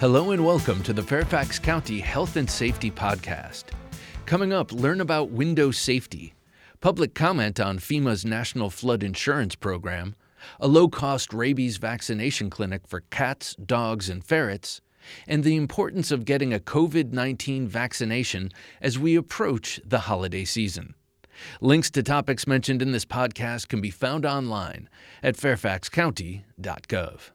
Hello and welcome to the Fairfax County Health and Safety Podcast. Coming up, learn about window safety, public comment on FEMA's National Flood Insurance Program, a low cost rabies vaccination clinic for cats, dogs, and ferrets, and the importance of getting a COVID 19 vaccination as we approach the holiday season. Links to topics mentioned in this podcast can be found online at fairfaxcounty.gov.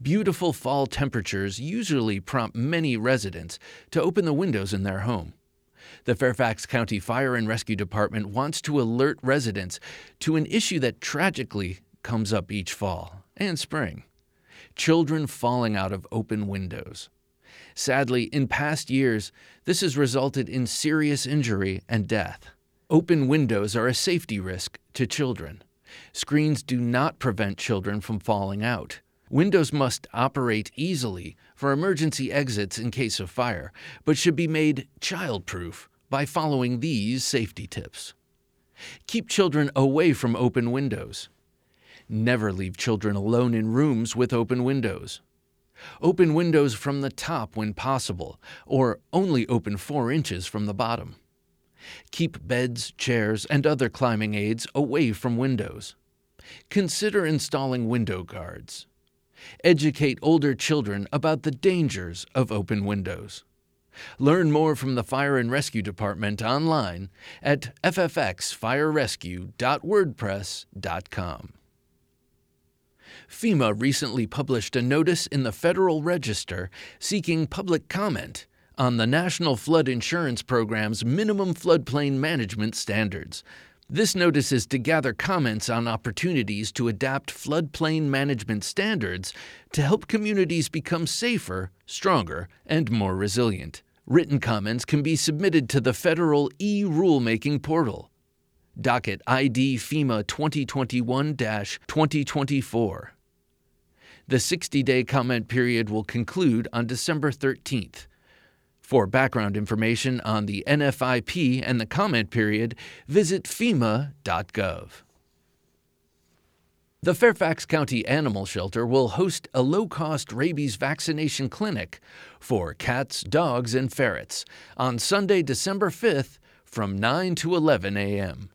Beautiful fall temperatures usually prompt many residents to open the windows in their home. The Fairfax County Fire and Rescue Department wants to alert residents to an issue that tragically comes up each fall and spring children falling out of open windows. Sadly, in past years, this has resulted in serious injury and death. Open windows are a safety risk to children. Screens do not prevent children from falling out. Windows must operate easily for emergency exits in case of fire, but should be made childproof by following these safety tips. Keep children away from open windows. Never leave children alone in rooms with open windows. Open windows from the top when possible, or only open 4 inches from the bottom. Keep beds, chairs, and other climbing aids away from windows. Consider installing window guards. Educate older children about the dangers of open windows. Learn more from the Fire and Rescue Department online at ffxfirerescue.wordpress.com. FEMA recently published a notice in the Federal Register seeking public comment on the National Flood Insurance Program's minimum floodplain management standards. This notice is to gather comments on opportunities to adapt floodplain management standards to help communities become safer, stronger, and more resilient. Written comments can be submitted to the federal e rulemaking portal. Docket ID FEMA 2021 2024. The 60 day comment period will conclude on December 13th. For background information on the NFIP and the comment period, visit FEMA.gov. The Fairfax County Animal Shelter will host a low cost rabies vaccination clinic for cats, dogs, and ferrets on Sunday, December 5th from 9 to 11 a.m.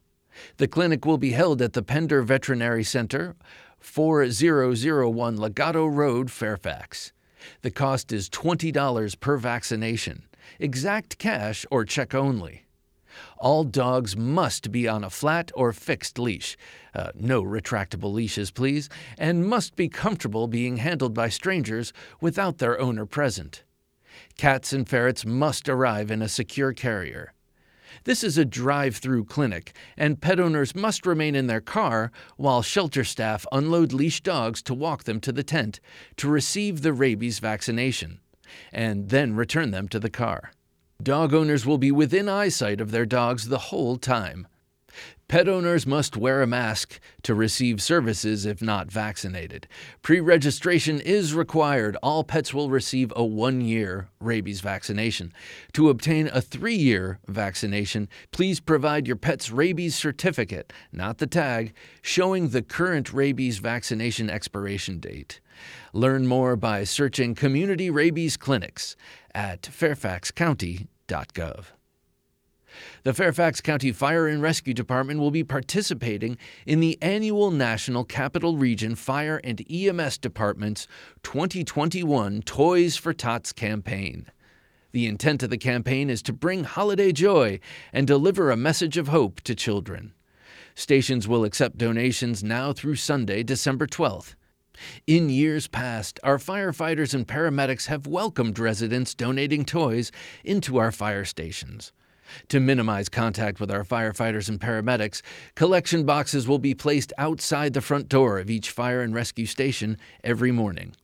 The clinic will be held at the Pender Veterinary Center, 4001 Legato Road, Fairfax. The cost is $20 per vaccination, exact cash or check only. All dogs must be on a flat or fixed leash, uh, no retractable leashes, please, and must be comfortable being handled by strangers without their owner present. Cats and ferrets must arrive in a secure carrier. This is a drive through clinic, and pet owners must remain in their car while shelter staff unload leash dogs to walk them to the tent to receive the rabies vaccination, and then return them to the car. Dog owners will be within eyesight of their dogs the whole time. Pet owners must wear a mask to receive services if not vaccinated. Pre registration is required. All pets will receive a one year rabies vaccination. To obtain a three year vaccination, please provide your pet's rabies certificate, not the tag, showing the current rabies vaccination expiration date. Learn more by searching Community Rabies Clinics at fairfaxcounty.gov. The Fairfax County Fire and Rescue Department will be participating in the annual National Capital Region Fire and EMS Department's 2021 Toys for Tots campaign. The intent of the campaign is to bring holiday joy and deliver a message of hope to children. Stations will accept donations now through Sunday, December 12th. In years past, our firefighters and paramedics have welcomed residents donating toys into our fire stations. To minimize contact with our firefighters and paramedics, collection boxes will be placed outside the front door of each fire and rescue station every morning.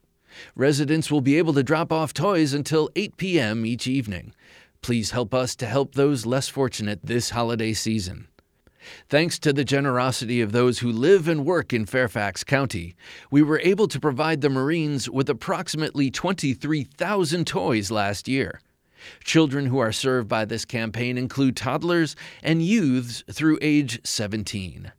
Residents will be able to drop off toys until 8 p.m. each evening. Please help us to help those less fortunate this holiday season. Thanks to the generosity of those who live and work in Fairfax County, we were able to provide the Marines with approximately 23,000 toys last year. Children who are served by this campaign include toddlers and youths through age 17.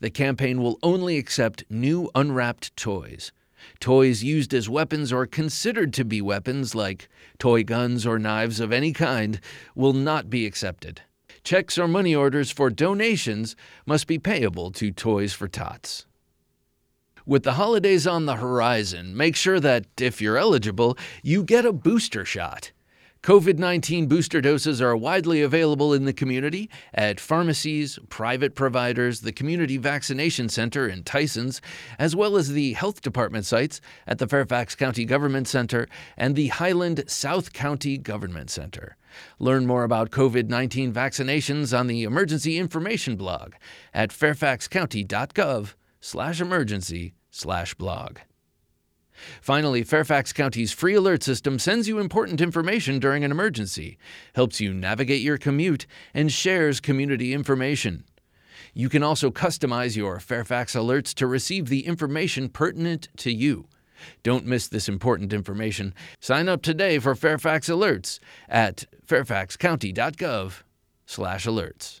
The campaign will only accept new unwrapped toys. Toys used as weapons or considered to be weapons, like toy guns or knives of any kind, will not be accepted. Checks or money orders for donations must be payable to Toys for Tots. With the holidays on the horizon, make sure that, if you're eligible, you get a booster shot. COVID 19 booster doses are widely available in the community at pharmacies, private providers, the Community Vaccination Center in Tysons, as well as the health department sites at the Fairfax County Government Center and the Highland South County Government Center. Learn more about COVID 19 vaccinations on the Emergency Information blog at fairfaxcounty.gov slash emergency slash blog. Finally, Fairfax County's free alert system sends you important information during an emergency, helps you navigate your commute, and shares community information. You can also customize your Fairfax alerts to receive the information pertinent to you. Don't miss this important information. Sign up today for Fairfax Alerts at fairfaxcounty.gov/alerts.